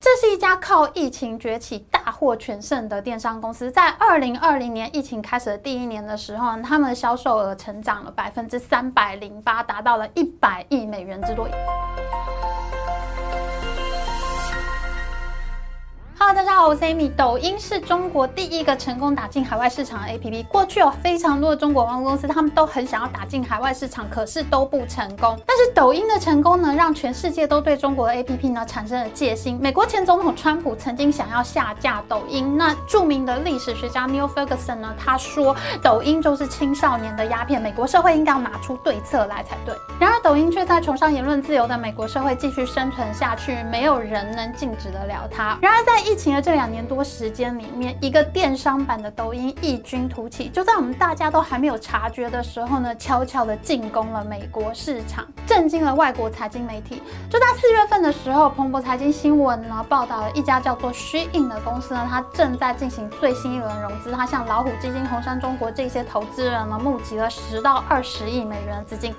这是一家靠疫情崛起、大获全胜的电商公司。在二零二零年疫情开始的第一年的时候，他们的销售额成长了百分之三百零八，达到了一百亿美元之多。Hello，大家好，我是 Amy。抖音是中国第一个成功打进海外市场的 APP。过去有非常多的中国网络公司，他们都很想要打进海外市场，可是都不成功。但是抖音的成功呢，让全世界都对中国的 APP 呢产生了戒心。美国前总统川普曾经想要下架抖音。那著名的历史学家 Neil Ferguson 呢，他说抖音就是青少年的鸦片，美国社会应该要拿出对策来才对。然而抖音却在崇尚言论自由的美国社会继续生存下去，没有人能禁止得了它。然而在疫情的这两年多时间里面，一个电商版的抖音异军突起，就在我们大家都还没有察觉的时候呢，悄悄地进攻了美国市场，震惊了外国财经媒体。就在四月份的时候，彭博财经新闻呢报道了一家叫做 Shein 的公司呢，它正在进行最新一轮融资，它向老虎基金、红杉中国这些投资人呢募集了十到二十亿美元的资金。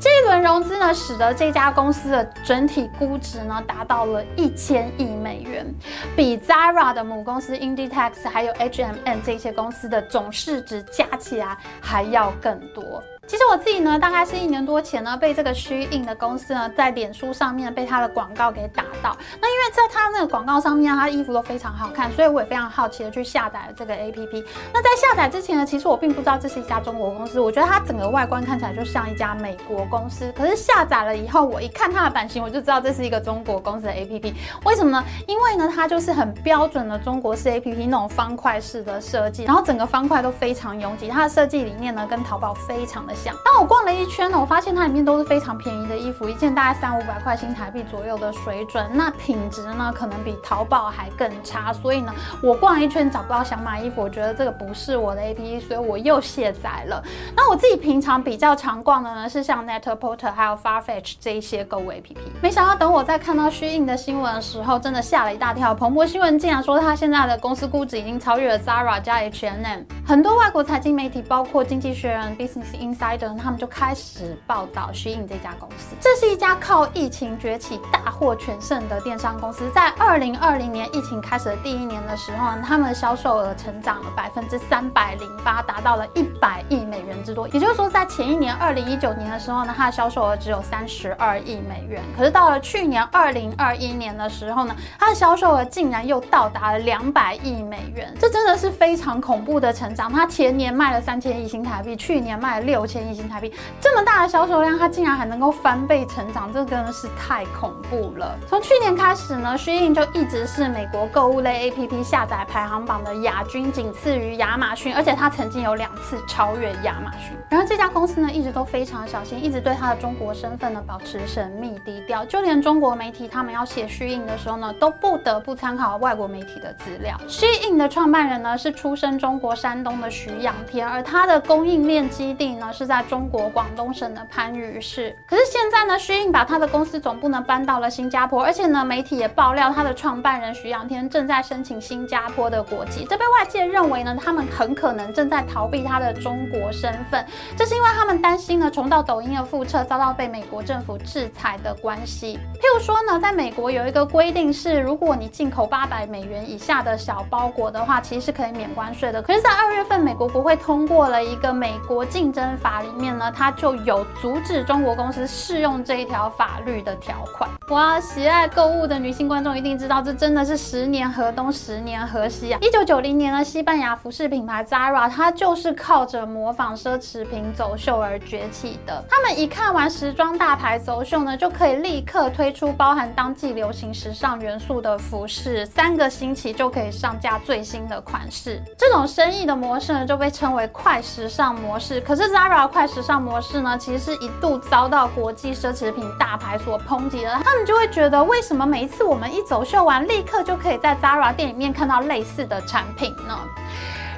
这一轮融资呢，使得这家公司的整体估值呢达到了一千亿美元，比比 Zara 的母公司 Inditex 还有 H&M 这些公司的总市值加起来还要更多。其实我自己呢，大概是一年多前呢，被这个虚印的公司呢，在脸书上面被他的广告给打到。那因为在他那个广告上面，他的衣服都非常好看，所以我也非常好奇的去下载了这个 APP。那在下载之前呢，其实我并不知道这是一家中国公司，我觉得它整个外观看起来就像一家美国公司。可是下载了以后，我一看它的版型，我就知道这是一个中国公司的 APP。为什么呢？因为呢，它就是很标准的中国式 APP 那种方块式的设计，然后整个方块都非常拥挤，它的设计理念呢，跟淘宝非常的。当我逛了一圈呢，我发现它里面都是非常便宜的衣服，一件大概三五百块新台币左右的水准，那品质呢可能比淘宝还更差，所以呢，我逛了一圈找不到想买衣服，我觉得这个不是我的 APP，所以我又卸载了。那我自己平常比较常逛的呢是像 Net-a-Porter 还有 Farfetch 这一些购物 APP。没想到等我在看到虚印的新闻的时候，真的吓了一大跳。彭博新闻竟然说他现在的公司估值已经超越了 Zara 加 H&M。很多外国财经媒体，包括经济学人、Business Insider。他们就开始报道徐颖这家公司。这是一家靠疫情崛起、大获全胜的电商公司。在二零二零年疫情开始的第一年的时候呢，他们的销售额成长了百分之三百零八，达到了一百亿之多。也就是说，在前一年二零一九年的时候呢，它的销售额只有三十二亿美元。可是到了去年二零二一年的时候呢，它的销售额竟然又到达了两百亿美元。这真的是非常恐怖的成长。它前年卖了三千亿新台币，去年卖了六千。亿新台币这么大的销售量，它竟然还能够翻倍成长，这真的是太恐怖了。从去年开始呢，Shein 就一直是美国购物类 APP 下载排行榜的亚军，仅次于亚马逊，而且它曾经有两次超越亚马然而这家公司呢，一直都非常小心，一直对它的中国身份呢保持神秘低调，就连中国媒体他们要写虚印的时候呢，都不得不参考外国媒体的资料。虚印的创办人呢是出生中国山东的徐仰天，而他的供应链基地呢是在。中国广东省的番禺市，可是现在呢虚印把他的公司总部呢搬到了新加坡，而且呢，媒体也爆料他的创办人徐仰天正在申请新加坡的国籍，这被外界认为呢，他们很可能正在逃避他的中国身份，这是因为他们担心呢，重蹈抖音的覆辙，遭到被美国政府制裁的关系。譬如说呢，在美国有一个规定是，如果你进口八百美元以下的小包裹的话，其实是可以免关税的。可是，在二月份，美国国会通过了一个美国竞争法。里面呢，它就有阻止中国公司适用这一条法律的条款。哇，喜爱购物的女性观众一定知道，这真的是十年河东，十年河西啊！一九九零年呢，西班牙服饰品牌 Zara，它就是靠着模仿奢奢侈品走秀而崛起的。他们一看完时装大牌走秀呢，就可以立刻推出包含当季流行时尚元素的服饰，三个星期就可以上架最新的款式。这种生意的模式呢，就被称为快时尚模式。可是 Zara 快时尚模式呢，其实是一度遭到国际奢侈品大牌所抨击的。他们就会觉得，为什么每一次我们一走秀完，立刻就可以在 Zara 店里面看到类似的产品呢？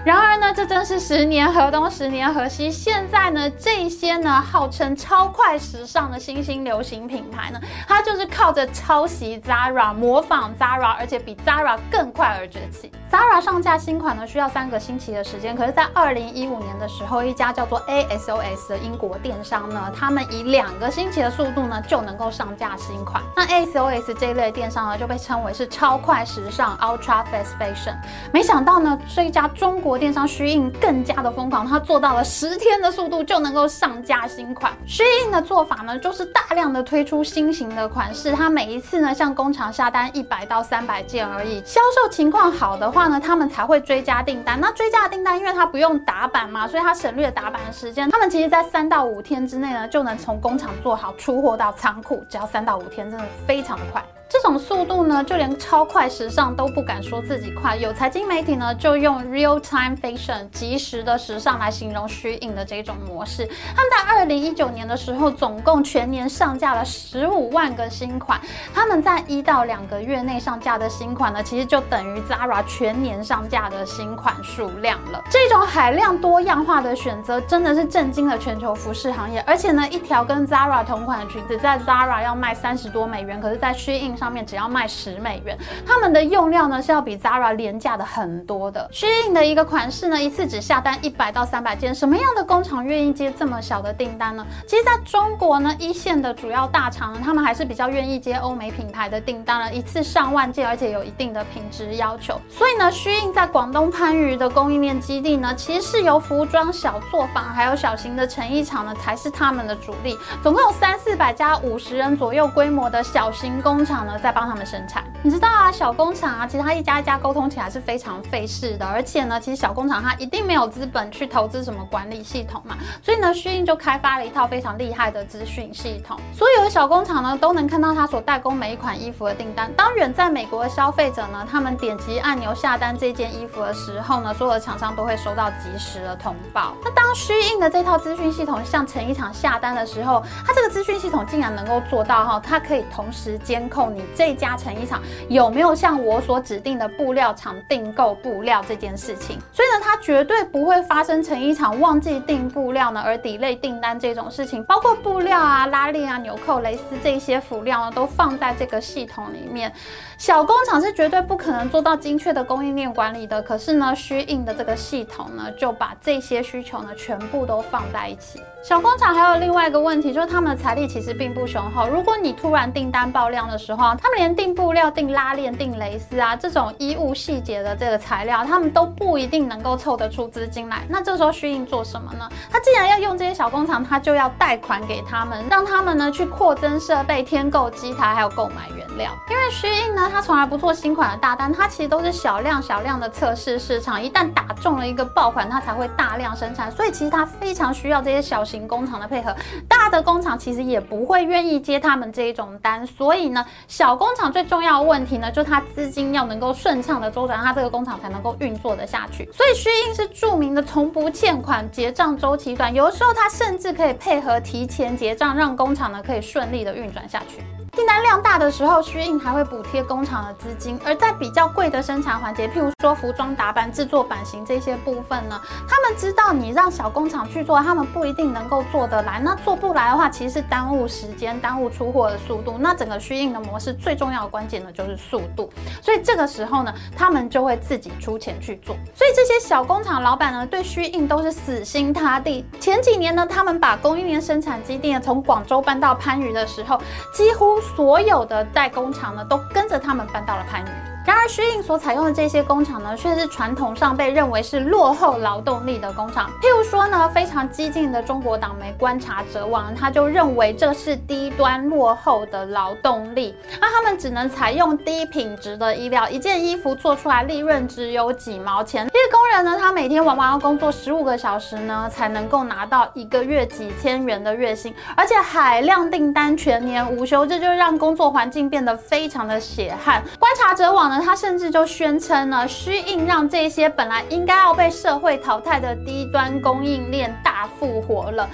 然而呢，这真是十年河东十年河西。现在呢，这些呢号称超快时尚的新兴流行品牌呢，它就是靠着抄袭 Zara、模仿 Zara，而且比 Zara 更快而崛起。Zara 上架新款呢需要三个星期的时间，可是，在二零一五年的时候，一家叫做 ASOS 的英国电商呢，他们以两个星期的速度呢就能够上架新款。那 ASOS 这一类电商呢就被称为是超快时尚 （Ultra Fast Fashion）。没想到呢，这一家中国电商虚印更加的疯狂，它做到了十天的速度就能够上架新款。虚印的做法呢，就是大量的推出新型的款式，它每一次呢向工厂下单一百到三百件而已。销售情况好的话呢，他们才会追加订单。那追加的订单，因为它不用打版嘛，所以它省略打版的时间。他们其实在三到五天之内呢，就能从工厂做好，出货到仓库，只要三到五天，真的非常的快。这种速度呢，就连超快时尚都不敢说自己快。有财经媒体呢，就用 real time fashion 即时的时尚来形容 SHEIN 的这种模式。他们在二零一九年的时候，总共全年上架了十五万个新款。他们在一到两个月内上架的新款呢，其实就等于 Zara 全年上架的新款数量了。这种海量多样化的选择，真的是震惊了全球服饰行业。而且呢，一条跟 Zara 同款的裙子，在 Zara 要卖三十多美元，可是，在 SHEIN 上面只要卖十美元，他们的用料呢是要比 Zara 廉价的很多的。SHEIN 的一个款式呢，一次只下单一百到三百件，什么样的工厂愿意接这么小的订单呢？其实在中国呢，一线的主要大厂呢，他们还是比较愿意接欧美品牌的订单了，一次上万件，而且有一定的品质要求。所以呢，SHEIN 在广东番禺的供应链基地呢，其实是由服装小作坊还有小型的成衣厂呢，才是他们的主力。总共有三四百家五十人左右规模的小型工厂呢。在帮他们生产，你知道啊，小工厂啊，其实它一家一家沟通起来是非常费事的，而且呢，其实小工厂它一定没有资本去投资什么管理系统嘛，所以呢虚印就开发了一套非常厉害的资讯系统，所有的小工厂呢都能看到他所代工每一款衣服的订单。当远在美国的消费者呢，他们点击按钮下单这件衣服的时候呢，所有的厂商都会收到及时的通报。那当虚印的这套资讯系统向成衣厂下单的时候，它这个资讯系统竟然能够做到哈，它可以同时监控你。这家成衣厂有没有向我所指定的布料厂订购布料这件事情？所以呢，它绝对不会发生成衣厂忘记订布料呢而底类订单这种事情。包括布料啊、拉链啊、纽扣、蕾丝这些辅料呢，都放在这个系统里面。小工厂是绝对不可能做到精确的供应链管理的。可是呢虚印的这个系统呢，就把这些需求呢全部都放在一起。小工厂还有另外一个问题，就是他们的财力其实并不雄厚。如果你突然订单爆量的时候，他们连订布料、订拉链、订蕾丝啊这种衣物细节的这个材料，他们都不一定能够凑得出资金来。那这时候虚印做什么呢？他既然要用这些小工厂，他就要贷款给他们，让他们呢去扩增设备、添购机台，还有购买原料。因为虚印呢，那他从来不做新款的大单，他其实都是小量小量的测试市场，一旦打中了一个爆款，它才会大量生产。所以其实他非常需要这些小型。工厂的配合，大的工厂其实也不会愿意接他们这一种单，所以呢，小工厂最重要的问题呢，就是它资金要能够顺畅的周转，它这个工厂才能够运作得下去。所以 SHEIN 是著名的从不欠款，结账周期短，有的时候它甚至可以配合提前结账，让工厂呢可以顺利的运转下去。订单量大的时候虚印还会补贴工厂的资金；而在比较贵的生产环节，譬如说服装打版、制作版型这些部分呢，他们知道你让小工厂去做，他们不一定能够做得来。那做不来的话，其实是耽误时间、耽误出货的速度。那整个虚印的模式最重要的关键呢，就是速度。所以这个时候呢，他们就会自己出钱去做。所以这些小工厂老板呢，对虚印都是死心塌地。前几年呢，他们把供应链生产基地从广州搬到番禺的时候，几乎所有的代工厂呢，都跟着他们搬到了番禺。然而，SHEIN 所采用的这些工厂呢，却是传统上被认为是落后劳动力的工厂。譬如说呢，非常激进的中国党媒观察者网，他就认为这是低端落后的劳动力。那他们只能采用低品质的衣料，一件衣服做出来利润只有几毛钱。这些工人呢，他每天往往要工作十五个小时呢，才能够拿到一个月几千元的月薪，而且海量订单，全年无休，这就让工作环境变得非常的血汗。观察者网呢他甚至就宣称呢需应让这些本来应该要被社会淘汰的低端供应链大复活了。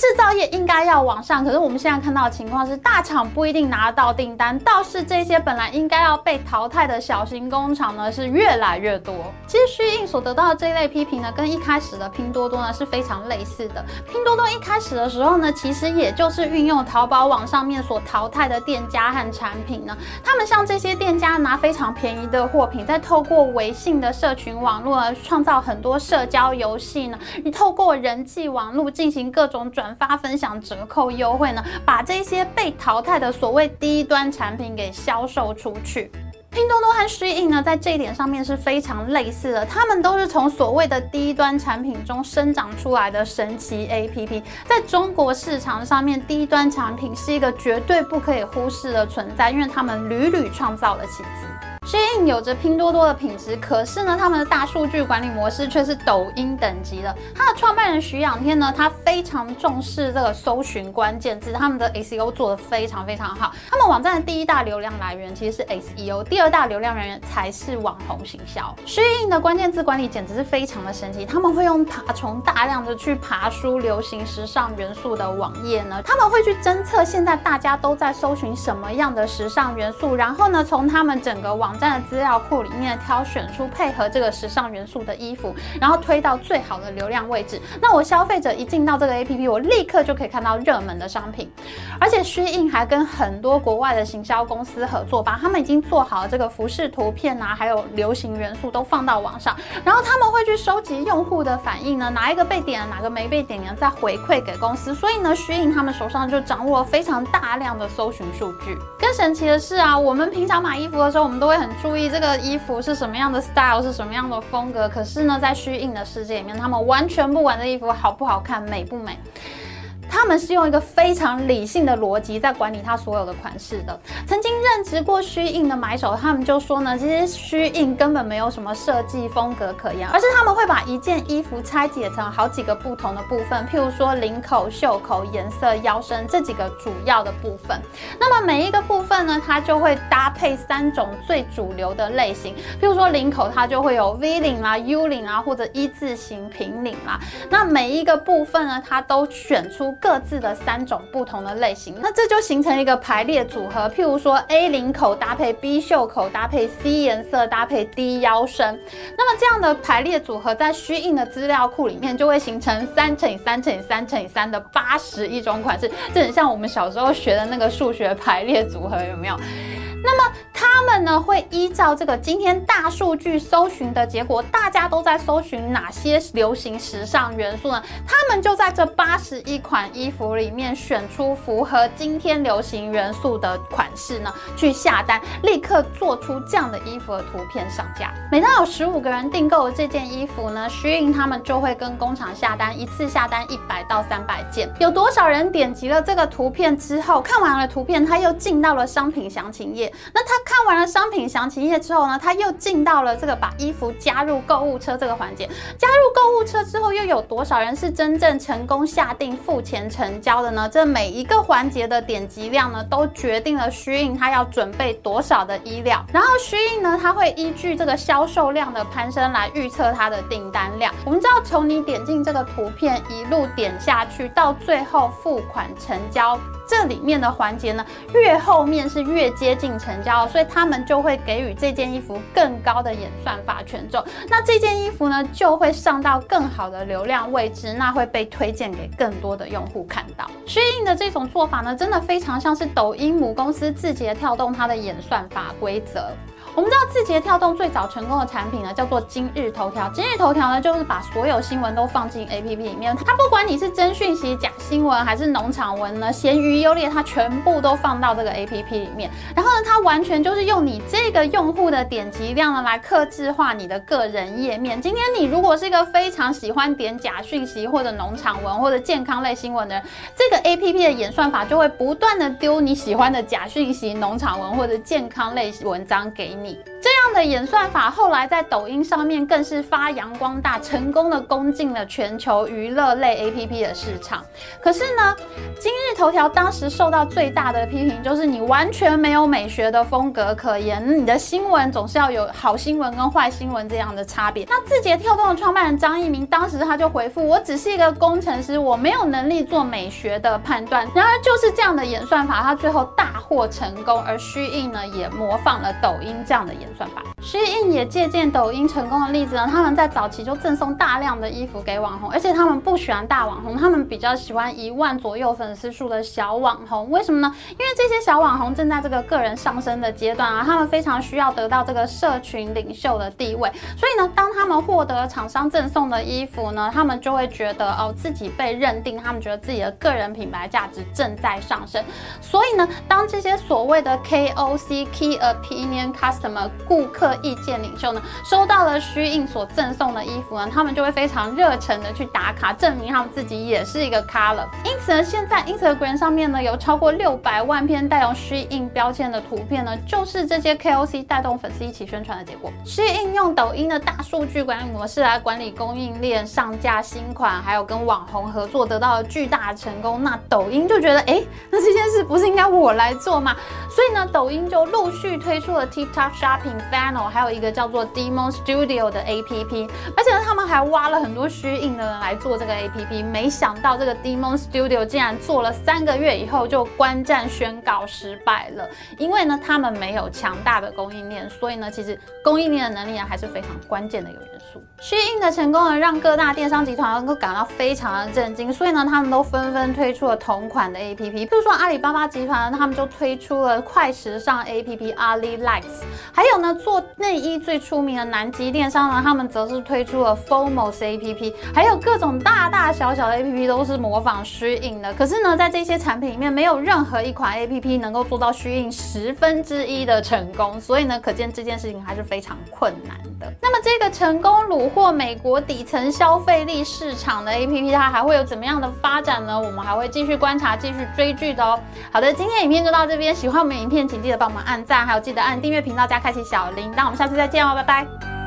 制造业应该要往上，可是我们现在看到的情况是，大厂不一定拿得到订单，倒是这些本来应该要被淘汰的小型工厂呢是越来越多。其实虚印所得到的这一类批评呢，跟一开始的拼多多呢是非常类似的。拼多多一开始的时候呢，其实也就是运用淘宝网上面所淘汰的店家和产品呢，他们向这些店家拿非常便宜的货品，再透过微信的社群网络呢，创造很多社交游戏呢，你透过人际网络进行各种转发、分享、折扣优惠呢，把这些被淘汰的所谓低端产品给销售出去。拼多多和 Shein 呢，在这一点上面是非常类似的，他们都是从所谓的低端产品中生长出来的神奇 APP。在中国市场上面，低端产品是一个绝对不可以忽视的存在，因为他们屡屡创造了奇迹。虚影有着拼多多的品质，可是呢，他们的大数据管理模式却是抖音等级的。他的创办人徐仰天呢，他非常重视这个搜寻关键字，他们的 SEO 做得非常非常好。他们网站的第一大流量来源其实是 SEO，第二大流量来源才是网红行销。虚影的关键字管理简直是非常的神奇，他们会用爬虫大量的去爬书流行时尚元素的网页呢，他们会去侦测现在大家都在搜寻什么样的时尚元素，然后呢，从他们整个网站的资料库里面挑选出配合这个时尚元素的衣服，然后推到最好的流量位置。那我消费者一进到这个 APP，我立刻就可以看到热门的商品。而且 Shein 还跟很多国外的行销公司合作，把他们已经做好的这个服饰图片啊，还有流行元素都放到网上，然后他们会去收集用户的反应呢，哪一个被点了，哪个没被点呢，再回馈给公司。所以呢，Shein 他们手上就掌握了非常大量的搜寻数据。更神奇的是啊，我们平常买衣服的时候，我们都会很注意。这个衣服是什么样的 style，是什么样的风格？可是呢，在虚影的世界里面，他们完全不管这衣服好不好看、美不美。他们是用一个非常理性的逻辑在管理他所有的款式的。曾经任职过虚印的买手，他们就说呢，其实虚印根本没有什么设计风格可言，而是他们会把一件衣服拆解成好几个不同的部分，譬如说领口、袖口、颜色、腰身这几个主要的部分。那么每一个部分呢，它就会搭配三种最主流的类型，譬如说领口，它就会有 V 领啦、U 领啊，或者一字型平领啦。那每一个部分呢，它都选出。各自的三种不同的类型，那这就形成一个排列组合。譬如说，A 领口搭配 B 袖口搭配 C 颜色搭配 D 腰身，那么这样的排列组合在虚印的资料库里面就会形成三乘以三乘以三乘以三的八十一种款式，这很像我们小时候学的那个数学排列组合，有没有？那么他们呢，会依照这个今天大数据搜寻的结果，大家都在搜寻哪些流行时尚元素呢？他们就在这八十一款衣服里面选出符合今天流行元素的款式呢，去下单，立刻做出这样的衣服的图片上架。每当有十五个人订购了这件衣服呢徐颖他们就会跟工厂下单，一次下单一百到三百件。有多少人点击了这个图片之后，看完了图片，他又进到了商品详情页。那他看完了商品详情页之后呢，他又进到了这个把衣服加入购物车这个环节。加入购物车之后，又有多少人是真正成功下定付钱成交的呢？这每一个环节的点击量呢，都决定了虚印他要准备多少的衣料。然后虚印呢，他会依据这个销售量的攀升来预测它的订单量。我们知道，从你点进这个图片一路点下去，到最后付款成交。这里面的环节呢，越后面是越接近成交，所以他们就会给予这件衣服更高的演算法权重。那这件衣服呢，就会上到更好的流量位置，那会被推荐给更多的用户看到。Shein 的这种做法呢，真的非常像是抖音母公司字节跳动它的演算法规则。我们知道字节跳动最早成功的产品呢，叫做今日头条。今日头条呢，就是把所有新闻都放进 APP 里面。它不管你是真讯息、假新闻，还是农场文呢，咸鱼优劣，它全部都放到这个 APP 里面。然后呢，它完全就是用你这个用户的点击量呢，来客制化你的个人页面。今天你如果是一个非常喜欢点假讯息或者农场文或者健康类新闻的人，这个 APP 的演算法就会不断的丢你喜欢的假讯息、农场文或者健康类文章给你。你。这样的演算法后来在抖音上面更是发扬光大，成功的攻进了全球娱乐类 APP 的市场。可是呢，今日头条当时受到最大的批评就是你完全没有美学的风格可言，你的新闻总是要有好新闻跟坏新闻这样的差别。那字节跳动的创办人张一鸣当时他就回复：“我只是一个工程师，我没有能力做美学的判断。”然而就是这样的演算法，它最后大获成功，而虚应呢也模仿了抖音这样的演算法。虚印也借鉴抖音成功的例子呢，他们在早期就赠送大量的衣服给网红，而且他们不喜欢大网红，他们比较喜欢一万左右粉丝数的小网红。为什么呢？因为这些小网红正在这个个人上升的阶段啊，他们非常需要得到这个社群领袖的地位，所以呢，当他们获得厂商赠送的衣服呢，他们就会觉得哦自己被认定，他们觉得自己的个人品牌价值正在上升。所以呢，当这些所谓的 KOC Key Opinion Customer 什么顾客意见领袖呢，收到了虚印所赠送的衣服呢，他们就会非常热诚的去打卡，证明他们自己也是一个 color。因此呢，现在 Instagram 上面呢，有超过六百万篇带有虚印标签的图片呢，就是这些 KOC 带动粉丝一起宣传的结果。虚印用抖音的大数据管理模式来管理供应链、上架新款，还有跟网红合作，得到了巨大成功。那抖音就觉得，哎，那这件事不是应该我来做吗？所以呢，抖音就陆续推出了 TikTok Shopping Funnel，还有一个叫做 Demon Studio 的 APP，而且呢，他们还挖了很多 SHEIN 的人来做这个 APP。没想到这个 Demon Studio 竟然做了三个月以后就关站宣告失败了，因为呢，他们没有强大的供应链，所以呢，其实供应链的能力啊还是非常关键的一个元素。SHEIN 的成功呢，让各大电商集团都感到非常的震惊，所以呢，他们都纷纷推出了同款的 APP，比如说阿里巴巴集团，他们就推出了快时尚 APP Ali Likes，还有呢，做内衣最出名的南极电商呢，他们则是推出了 Fomos APP，还有各种大大小小的 APP 都是模仿 SHEIN 的，可是呢，在这些产品里面，没有任何一款 APP 能够做到 SHEIN 十分之一的成功，所以呢，可见这件事情还是非常困难的。那么这个成功虏获美国底层消费力市场的 APP，它还会有怎么样的发展呢？我们还会继续观察，继续追剧的哦。好的，今天影片就到这边，喜欢我们影片，请记得帮我们按赞，还有记得按订阅频道加开启小铃铛。我们下次再见哦，拜拜。